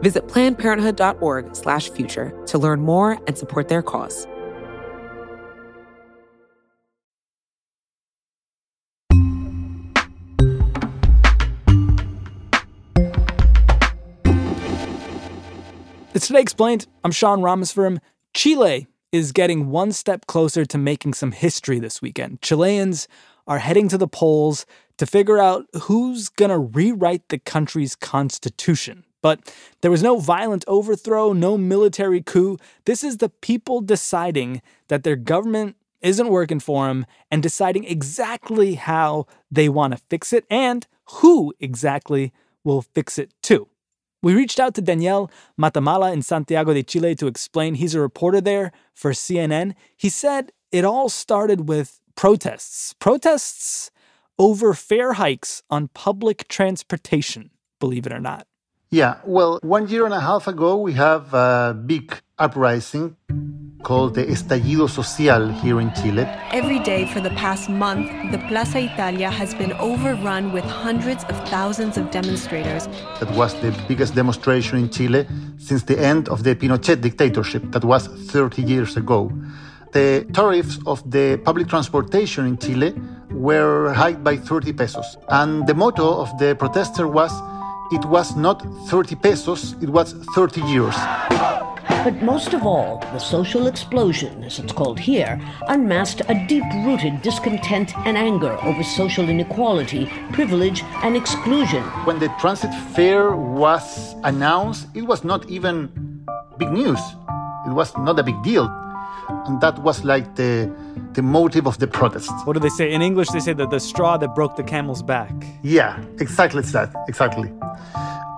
Visit plannedparenthood.org/future to learn more and support their cause. It's Today Explained. I'm Sean Rameswaram. Chile is getting one step closer to making some history this weekend. Chileans are heading to the polls to figure out who's going to rewrite the country's constitution. But there was no violent overthrow, no military coup. This is the people deciding that their government isn't working for them and deciding exactly how they want to fix it and who exactly will fix it too. We reached out to Daniel Matamala in Santiago de Chile to explain. He's a reporter there for CNN. He said it all started with protests. Protests over fare hikes on public transportation, believe it or not. Yeah, well, one year and a half ago, we have a big uprising called the Estallido Social here in Chile. Every day for the past month, the Plaza Italia has been overrun with hundreds of thousands of demonstrators. That was the biggest demonstration in Chile since the end of the Pinochet dictatorship, that was 30 years ago. The tariffs of the public transportation in Chile were hiked by 30 pesos. And the motto of the protester was it was not 30 pesos, it was 30 years. But most of all, the social explosion, as it's called here, unmasked a deep rooted discontent and anger over social inequality, privilege, and exclusion. When the transit fare was announced, it was not even big news. It was not a big deal. And that was like the, the motive of the protests. What do they say? In English, they say that the straw that broke the camel's back. Yeah, exactly it's that. Exactly.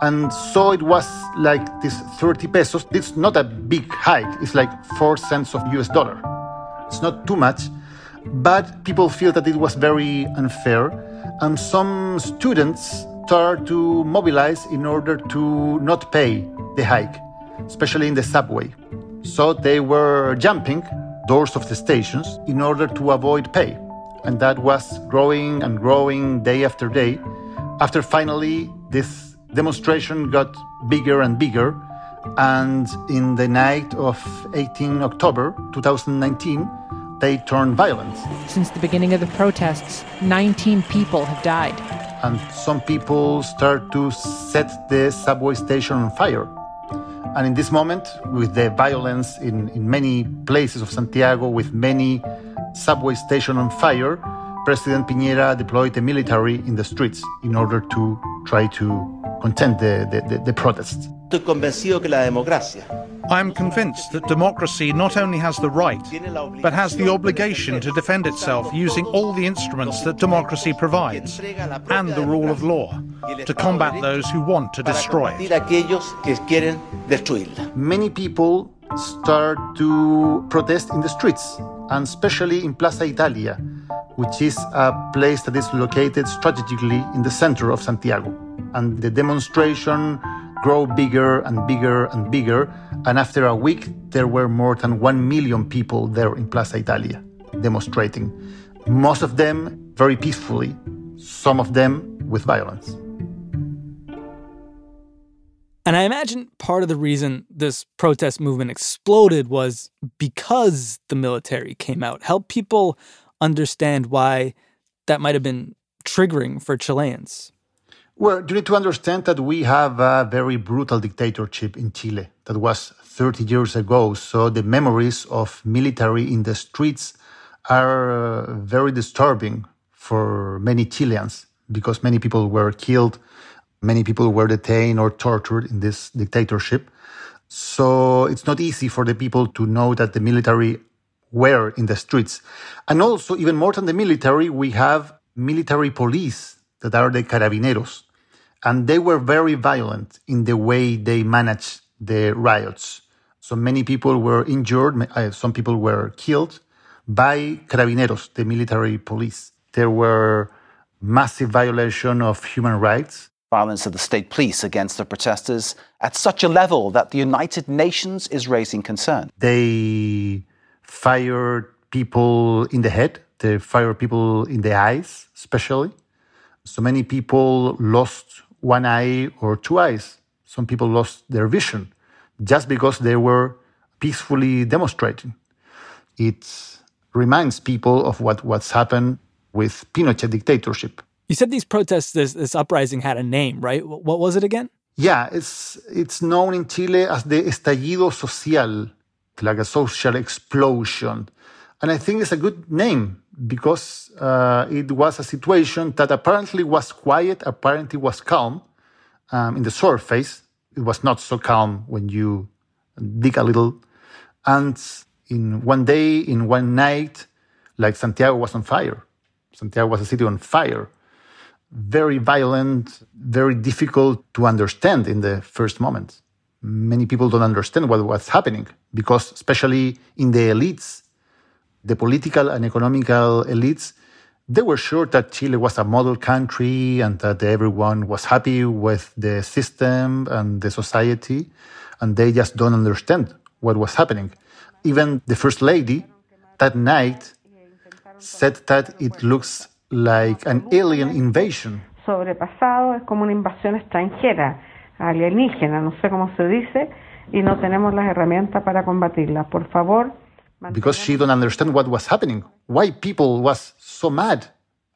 And so it was like this 30 pesos. It's not a big hike. It's like four cents of US dollar. It's not too much, but people feel that it was very unfair. And some students start to mobilize in order to not pay the hike, especially in the subway. So they were jumping doors of the stations in order to avoid pay. And that was growing and growing day after day. After finally this demonstration got bigger and bigger. And in the night of 18 October 2019, they turned violent. Since the beginning of the protests, 19 people have died. And some people start to set the subway station on fire. And in this moment, with the violence in, in many places of Santiago, with many subway stations on fire, President Piñera deployed the military in the streets in order to try to contain the, the, the, the protests. Estoy convencido que la democracia I am convinced that democracy not only has the right, but has the obligation to defend itself using all the instruments that democracy provides and the rule of law to combat those who want to destroy it. aquellos que quieren destruirla. Many people start to protest in the streets, and especially in Plaza Italia, which is a place that is located strategically in the center of Santiago. And the demonstration grow bigger and bigger and bigger. And after a week, there were more than 1 million people there in Plaza Italia demonstrating. Most of them very peacefully, some of them with violence. And I imagine part of the reason this protest movement exploded was because the military came out. Help people understand why that might have been triggering for Chileans. Well, you need to understand that we have a very brutal dictatorship in Chile that was 30 years ago. So the memories of military in the streets are uh, very disturbing for many Chileans because many people were killed, many people were detained or tortured in this dictatorship. So it's not easy for the people to know that the military were in the streets. And also, even more than the military, we have military police that are the carabineros and they were very violent in the way they managed the riots. So many people were injured, uh, some people were killed by carabineros, the military police. There were massive violation of human rights. Violence of the state police against the protesters at such a level that the United Nations is raising concern. They fired people in the head, they fired people in the eyes, especially. So many people lost one eye or two eyes. Some people lost their vision just because they were peacefully demonstrating. It reminds people of what, what's happened with Pinochet dictatorship. You said these protests, this, this uprising had a name, right? What was it again? Yeah, it's, it's known in Chile as the estallido social, like a social explosion. And I think it's a good name because uh, it was a situation that apparently was quiet, apparently was calm um, in the surface. It was not so calm when you dig a little. And in one day, in one night, like Santiago was on fire. Santiago was a city on fire. Very violent, very difficult to understand in the first moment. Many people don't understand what was happening because, especially in the elites, the political and economical elites, they were sure that Chile was a model country and that everyone was happy with the system and the society, and they just don't understand what was happening. Even the first lady that night said that it looks like an alien invasion. Sobrepasado es como una invasión extranjera, alienígena, no sé cómo se dice, y no tenemos las herramientas para combatirla. Por favor, because she don't understand what was happening, why people was so mad.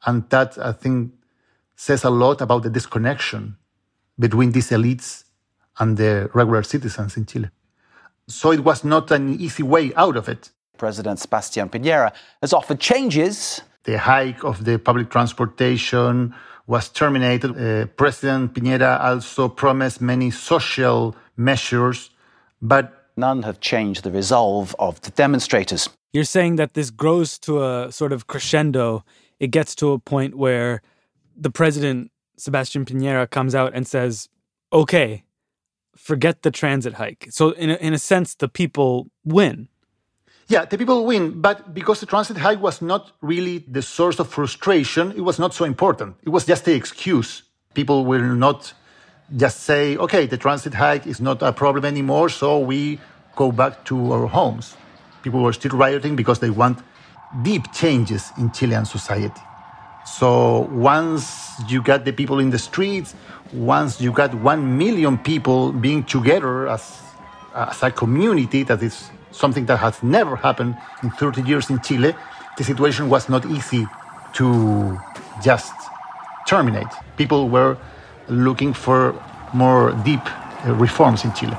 And that, I think, says a lot about the disconnection between these elites and the regular citizens in Chile. So it was not an easy way out of it. President Sebastián Piñera has offered changes. The hike of the public transportation was terminated. Uh, President Piñera also promised many social measures, but none have changed the resolve of the demonstrators. You're saying that this grows to a sort of crescendo. It gets to a point where the president, Sebastian Piñera, comes out and says, okay, forget the transit hike. So, in a, in a sense, the people win. Yeah, the people win, but because the transit hike was not really the source of frustration, it was not so important. It was just the excuse. People will not just say, okay, the transit hike is not a problem anymore, so we go back to our homes. People were still rioting because they want deep changes in Chilean society. So once you got the people in the streets, once you got one million people being together as, as a community, that is something that has never happened in 30 years in Chile, the situation was not easy to just terminate. People were looking for more deep uh, reforms in Chile.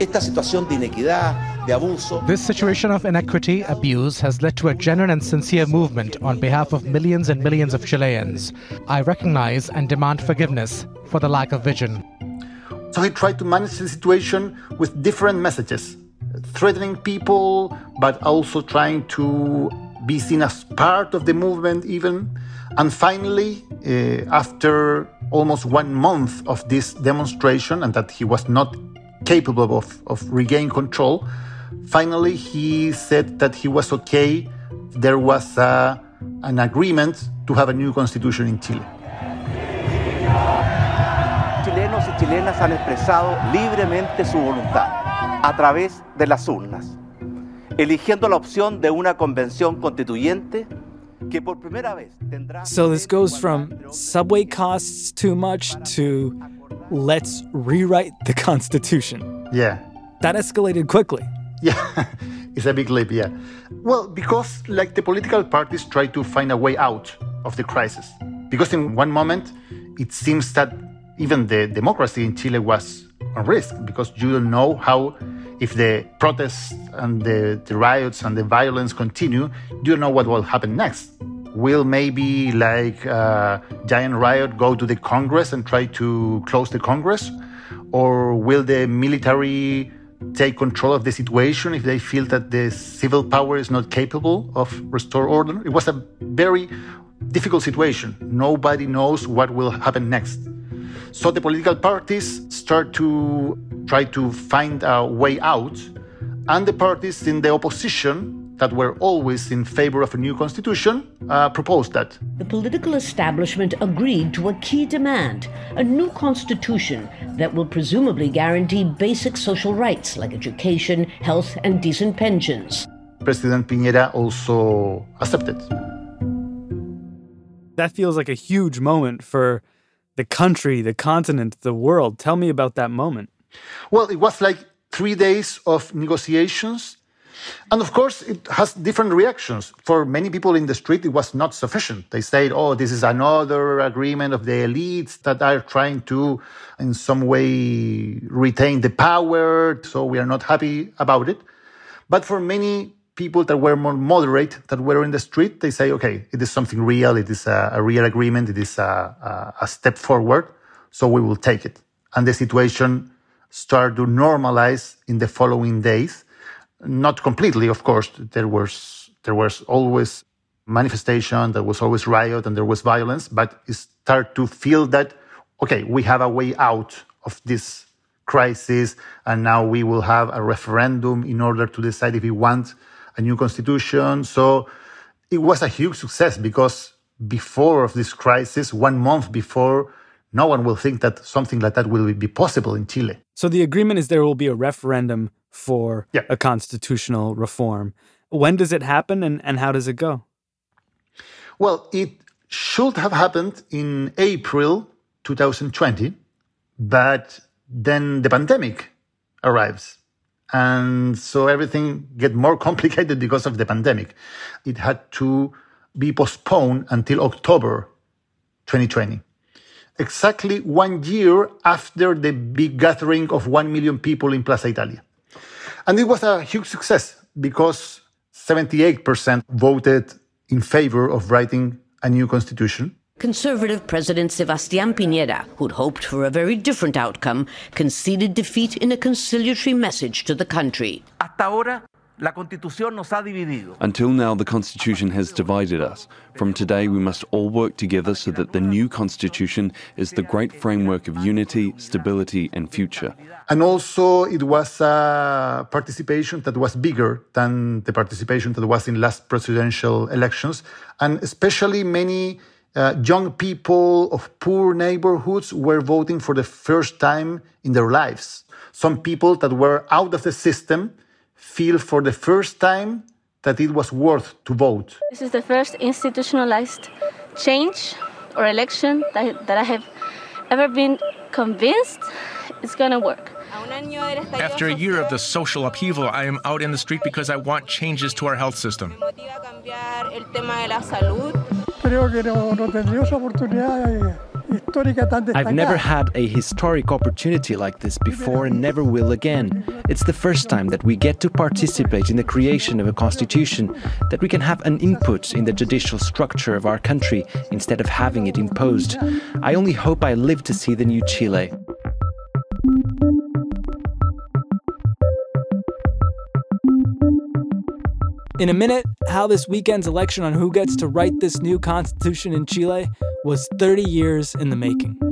Esta situación de inequidad, de. This situation of inequity, abuse, has led to a genuine and sincere movement on behalf of millions and millions of Chileans. I recognize and demand forgiveness for the lack of vision. So he tried to manage the situation with different messages threatening people, but also trying to be seen as part of the movement, even. And finally, uh, after almost one month of this demonstration, and that he was not capable of, of regaining control, finally he said that he was okay. There was a, an agreement to have a new constitution in Chile. Chilenos y chilenas han expresado libremente su voluntad a través de las urnas, eligiendo la opción de una convención constituyente que por primera vez tendrá. So this goes from subway costs too much to let's rewrite the Constitution. Yeah. That escalated quickly. Yeah. It's a big leap, yeah. Well, because like the political parties try to find a way out of the crisis. Because in one moment, it seems that even the democracy in Chile was on risk because you don't know how, if the protests and the, the riots and the violence continue, you don't know what will happen next. Will maybe like a giant riot go to the Congress and try to close the Congress? Or will the military take control of the situation if they feel that the civil power is not capable of restore order? It was a very difficult situation. Nobody knows what will happen next. So the political parties start to try to find a way out, and the parties in the opposition that were always in favor of a new constitution uh, proposed that. The political establishment agreed to a key demand a new constitution that will presumably guarantee basic social rights like education, health, and decent pensions. President Piñera also accepted. That feels like a huge moment for the country, the continent, the world. Tell me about that moment. Well, it was like three days of negotiations. And of course, it has different reactions. For many people in the street, it was not sufficient. They said, oh, this is another agreement of the elites that are trying to, in some way, retain the power. So we are not happy about it. But for many people that were more moderate, that were in the street, they say, okay, it is something real. It is a, a real agreement. It is a, a, a, step forward. So we will take it. And the situation started to normalize in the following days. Not completely, of course. There was, there was always manifestation. There was always riot and there was violence, but it started to feel that, okay, we have a way out of this crisis. And now we will have a referendum in order to decide if we want a new constitution. So it was a huge success because before of this crisis, one month before, no one will think that something like that will be possible in Chile. So the agreement is there will be a referendum for yeah. a constitutional reform. When does it happen and, and how does it go? Well, it should have happened in April 2020, but then the pandemic arrives. And so everything get more complicated because of the pandemic. It had to be postponed until October 2020. Exactly one year after the big gathering of 1 million people in Plaza Italia. And it was a huge success because 78% voted in favor of writing a new constitution. Conservative President Sebastián Piñera, who'd hoped for a very different outcome, conceded defeat in a conciliatory message to the country. Until now, the Constitution has divided us. From today, we must all work together so that the new Constitution is the great framework of unity, stability, and future. And also, it was a participation that was bigger than the participation that was in last presidential elections, and especially many uh, young people of poor neighborhoods were voting for the first time in their lives. Some people that were out of the system feel for the first time that it was worth to vote. This is the first institutionalized change or election that, that I have ever been convinced it's going to work. After a year of the social upheaval, I am out in the street because I want changes to our health system. I've never had a historic opportunity like this before and never will again. It's the first time that we get to participate in the creation of a constitution, that we can have an input in the judicial structure of our country instead of having it imposed. I only hope I live to see the new Chile. In a minute, how this weekend's election on who gets to write this new constitution in Chile was 30 years in the making.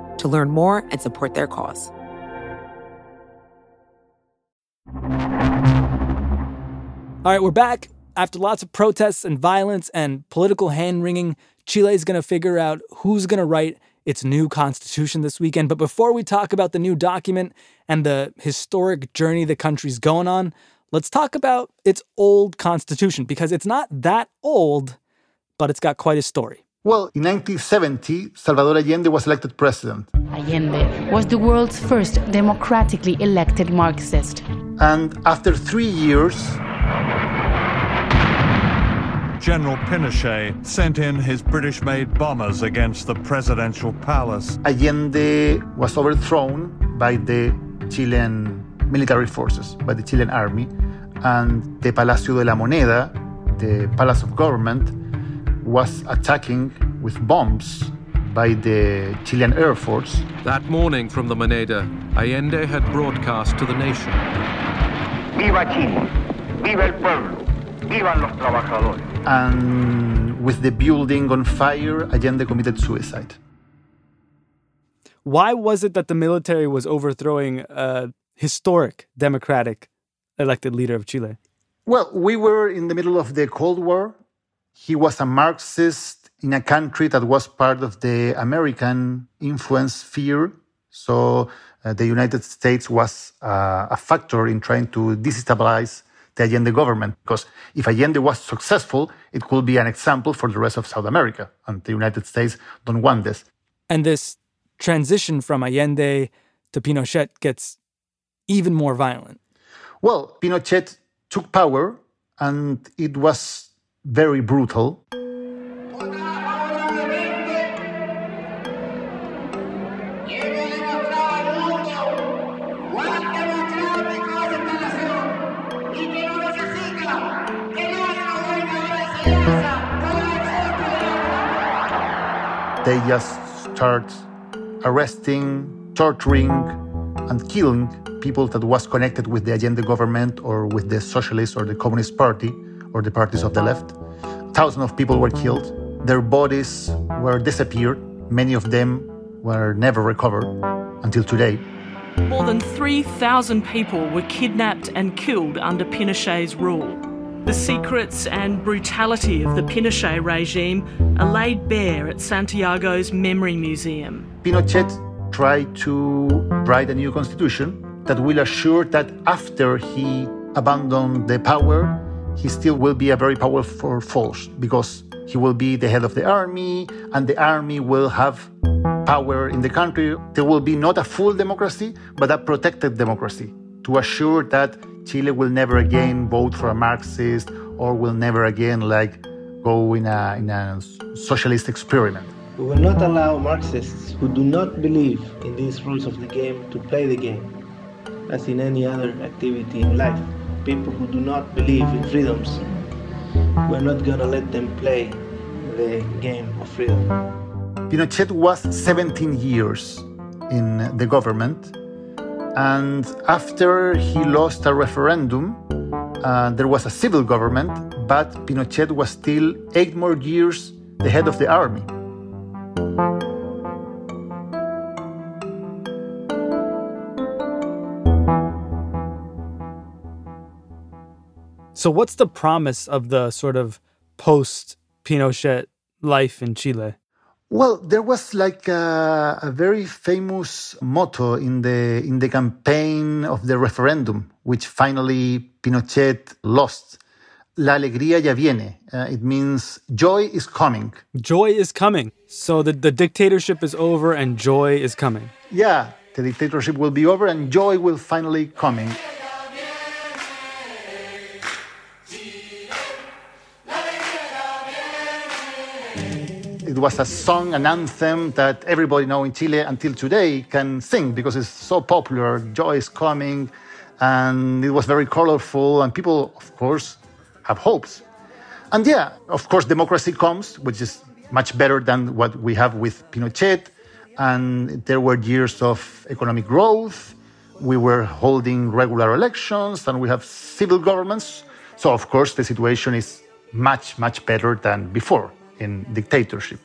to learn more and support their cause. All right, we're back. After lots of protests and violence and political hand wringing, Chile is going to figure out who's going to write its new constitution this weekend. But before we talk about the new document and the historic journey the country's going on, let's talk about its old constitution because it's not that old, but it's got quite a story. Well, in 1970, Salvador Allende was elected president. Allende was the world's first democratically elected Marxist. And after three years, General Pinochet sent in his British made bombers against the presidential palace. Allende was overthrown by the Chilean military forces, by the Chilean army, and the Palacio de la Moneda, the palace of government, was attacking with bombs by the Chilean Air Force. That morning from the Moneda, Allende had broadcast to the nation. Viva Chile, viva el pueblo, vivan los trabajadores. And with the building on fire, Allende committed suicide. Why was it that the military was overthrowing a historic democratic elected leader of Chile? Well, we were in the middle of the Cold War. He was a Marxist in a country that was part of the American influence sphere. So uh, the United States was uh, a factor in trying to destabilize the Allende government. Because if Allende was successful, it could be an example for the rest of South America. And the United States don't want this. And this transition from Allende to Pinochet gets even more violent. Well, Pinochet took power and it was very brutal. They just start arresting, torturing, and killing people that was connected with the Allende government or with the Socialist or the Communist Party or the parties of the left. Thousands of people were killed. Their bodies were disappeared. Many of them were never recovered until today. More than 3,000 people were kidnapped and killed under Pinochet's rule. The secrets and brutality of the Pinochet regime are laid bare at Santiago's Memory Museum. Pinochet tried to write a new constitution that will assure that after he abandoned the power, he still will be a very powerful force because he will be the head of the army and the army will have power in the country. There will be not a full democracy, but a protected democracy to assure that Chile will never again vote for a Marxist or will never again like go in a, in a socialist experiment. We will not allow Marxists who do not believe in these rules of the game to play the game, as in any other activity in life. People who do not believe in freedoms, we're not gonna let them play the game of freedom. Pinochet was 17 years in the government and after he lost a referendum, uh, there was a civil government, but Pinochet was still eight more years the head of the army. So, what's the promise of the sort of post Pinochet life in Chile? Well, there was like a, a, very famous motto in the in the campaign of the referendum, which finally Pinochet lost. La alegría ya viene. Uh, it means joy is coming. Joy is coming. So the, the dictatorship is over and joy is coming. Yeah, the dictatorship will be over and joy will finally coming. It was a song, an anthem that everybody now in Chile until today can sing because it's so popular. Joy is coming, and it was very colorful, and people, of course, have hopes. And yeah, of course, democracy comes, which is much better than what we have with Pinochet. And there were years of economic growth. We were holding regular elections, and we have civil governments. So, of course, the situation is much, much better than before in dictatorship.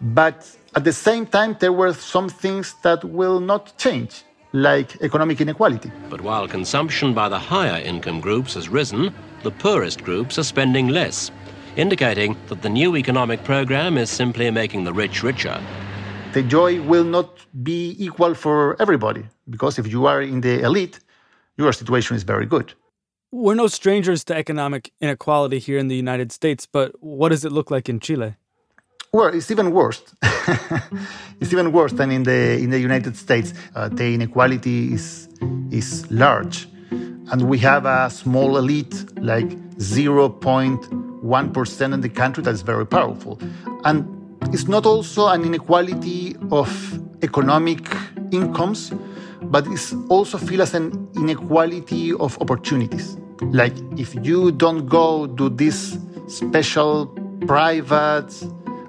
But at the same time, there were some things that will not change, like economic inequality. But while consumption by the higher income groups has risen, the poorest groups are spending less, indicating that the new economic program is simply making the rich richer. The joy will not be equal for everybody, because if you are in the elite, your situation is very good. We're no strangers to economic inequality here in the United States, but what does it look like in Chile? Well, it's even worse. it's even worse than in the in the United States. Uh, the inequality is is large, and we have a small elite, like 0.1 percent in the country, that's very powerful. And it's not also an inequality of economic incomes, but it's also feel as an inequality of opportunities. Like if you don't go to this special private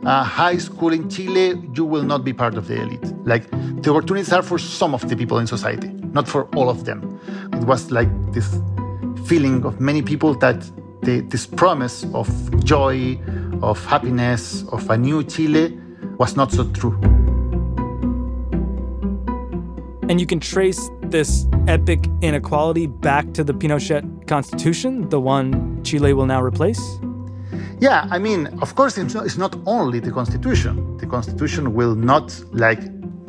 uh, high school in Chile, you will not be part of the elite. Like the opportunities are for some of the people in society, not for all of them. It was like this feeling of many people that the, this promise of joy, of happiness, of a new Chile was not so true. And you can trace this epic inequality back to the Pinochet constitution, the one Chile will now replace? Yeah, I mean, of course, it's not, it's not only the constitution. The constitution will not, like,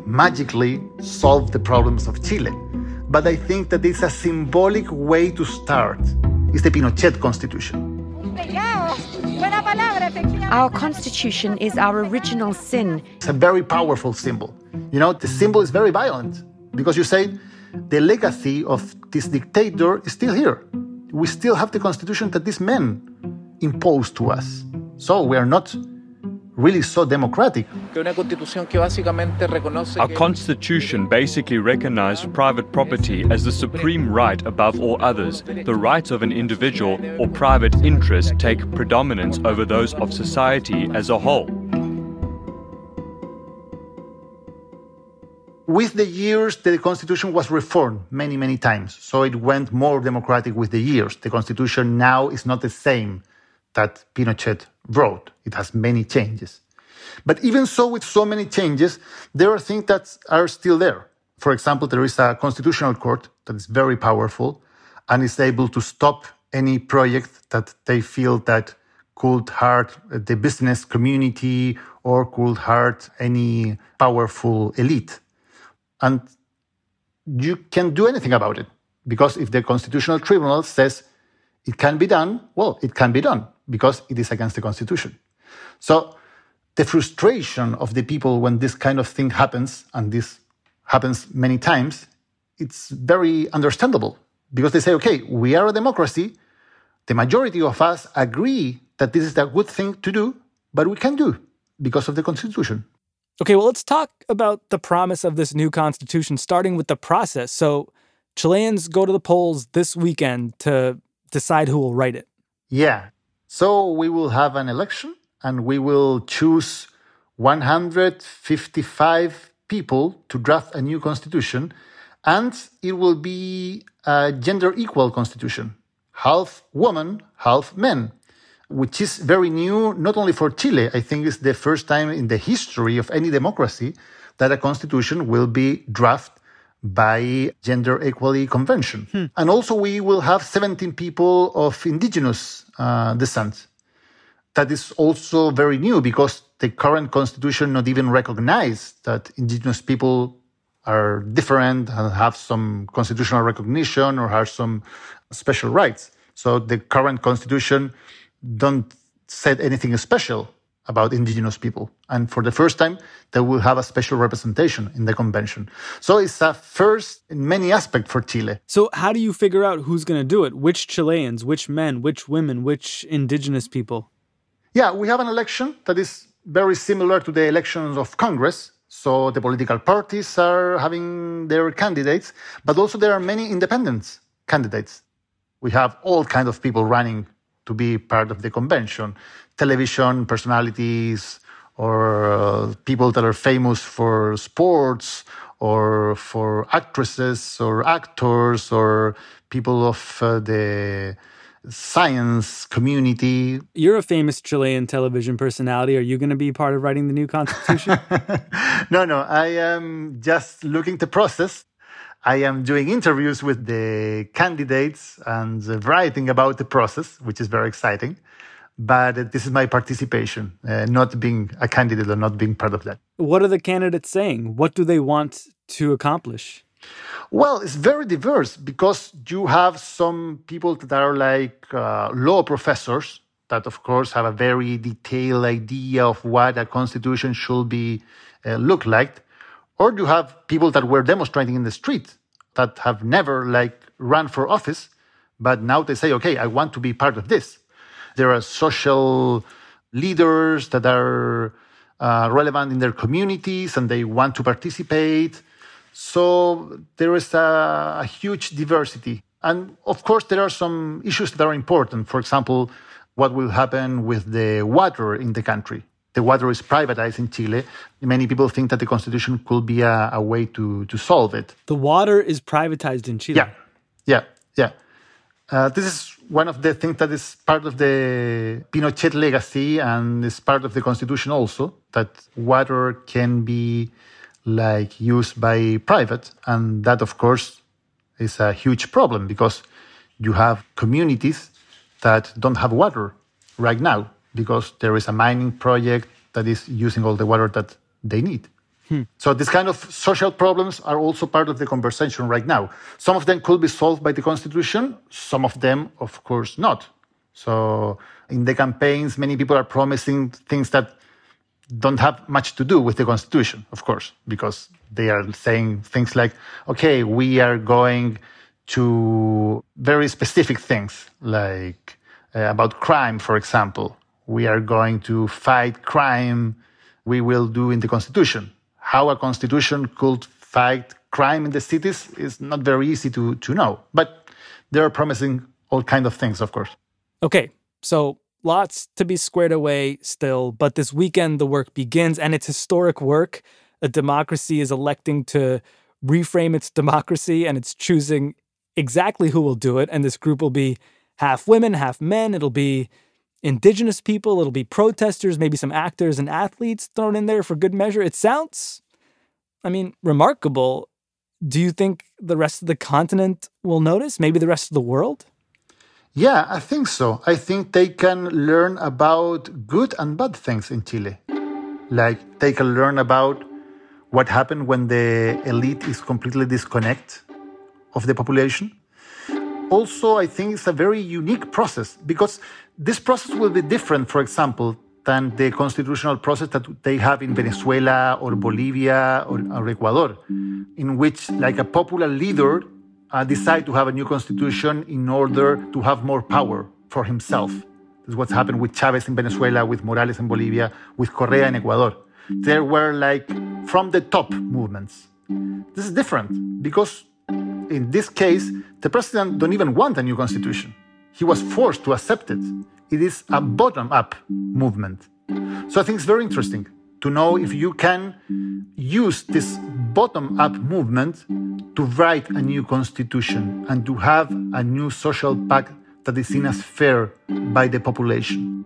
magically solve the problems of Chile. But I think that it's a symbolic way to start. It's the Pinochet constitution. Our constitution is our original sin. It's a very powerful symbol. You know, the symbol is very violent because you say the legacy of this dictator is still here. We still have the constitution that these men imposed to us. So we are not really so democratic. Our constitution basically recognized private property as the supreme right above all others. The rights of an individual or private interest take predominance over those of society as a whole. With the years, the constitution was reformed many, many times. So it went more democratic with the years. The constitution now is not the same that Pinochet wrote. It has many changes. But even so, with so many changes, there are things that are still there. For example, there is a constitutional court that is very powerful and is able to stop any project that they feel that could hurt the business community or could hurt any powerful elite. And you can't do anything about it because if the constitutional tribunal says it can be done, well, it can be done because it is against the constitution. So the frustration of the people when this kind of thing happens, and this happens many times, it's very understandable because they say, okay, we are a democracy. The majority of us agree that this is a good thing to do, but we can do because of the constitution. Okay, well, let's talk about the promise of this new constitution, starting with the process. So, Chileans go to the polls this weekend to decide who will write it. Yeah. So, we will have an election and we will choose 155 people to draft a new constitution. And it will be a gender equal constitution half woman, half men which is very new, not only for Chile. I think it's the first time in the history of any democracy that a constitution will be drafted by Gender Equality Convention. Hmm. And also we will have 17 people of indigenous uh, descent. That is also very new because the current constitution not even recognize that indigenous people are different and have some constitutional recognition or have some special rights. So the current constitution don't say anything special about indigenous people. And for the first time, they will have a special representation in the convention. So it's a first in many aspects for Chile. So how do you figure out who's going to do it? Which Chileans, which men, which women, which indigenous people? Yeah, we have an election that is very similar to the elections of Congress. So the political parties are having their candidates, but also there are many independent candidates. We have all kinds of people running to be part of the convention television personalities or uh, people that are famous for sports or for actresses or actors or people of uh, the science community. You're a famous Chilean television personality. Are you going to be part of writing the new constitution? no, no. I am just looking to process. I am doing interviews with the candidates and writing about the process, which is very exciting but this is my participation, uh, not being a candidate or not being part of that. What are the candidates saying? What do they want to accomplish? Well, it's very diverse because you have some people that are like uh, law professors that, of course, have a very detailed idea of what a constitution should be uh, look like, or you have people that were demonstrating in the street that have never like run for office, but now they say, okay, I want to be part of this. There are social leaders that are uh, relevant in their communities and they want to participate. So there is a, a huge diversity. And of course, there are some issues that are important. For example, what will happen with the water in the country. The water is privatized in Chile. Many people think that the constitution could be a, a way to, to solve it. The water is privatized in Chile. Yeah, yeah, yeah. Uh, this is one of the things that is part of the Pinochet legacy and is part of the constitution also that water can be like used by private and that of course is a huge problem because you have communities that don't have water right now because there is a mining project that is using all the water that they need. Hmm. So these kind of social problems are also part of the conversation right now. Some of them could be solved by the constitution, some of them, of course, not. So in the campaigns, many people are promising things that don't have much to do with the constitution, of course, because they are saying things like, okay, we are going to very specific things like uh, about crime, for example. We are going to fight crime we will do in the constitution how a constitution could fight crime in the cities is not very easy to, to know. But they're promising all kind of things, of course. Okay, so lots to be squared away still, but this weekend the work begins and it's historic work. A democracy is electing to reframe its democracy and it's choosing exactly who will do it. And this group will be half women, half men. It'll be indigenous people, it'll be protesters, maybe some actors and athletes thrown in there for good measure. It sounds, I mean, remarkable. Do you think the rest of the continent will notice? Maybe the rest of the world? Yeah, I think so. I think they can learn about good and bad things in Chile. Like they can learn about what happened when the elite is completely disconnected of the population. Also, I think it's a very unique process because this process will be different, for example, than the constitutional process that they have in Venezuela or Bolivia or, or Ecuador, in which, like a popular leader, uh, decide to have a new constitution in order to have more power for himself. This is what's happened with Chavez in Venezuela, with Morales in Bolivia, with Correa in Ecuador. There were like from the top movements. This is different because in this case, the president don't even want a new constitution. He was forced to accept it. It is a bottom up movement. So I think it's very interesting to know if you can use this bottom up movement to write a new constitution and to have a new social pact that is seen as fair by the population.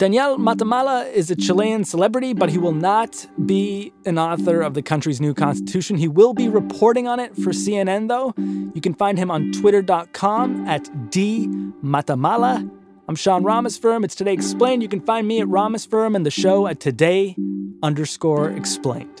Daniel Matamala is a Chilean celebrity, but he will not be an author of the country's new constitution. He will be reporting on it for CNN, though. You can find him on twitter.com at dmatamala. I'm Sean Rameswaram. It's Today Explained. You can find me at Rameswaram and the show at today underscore explained.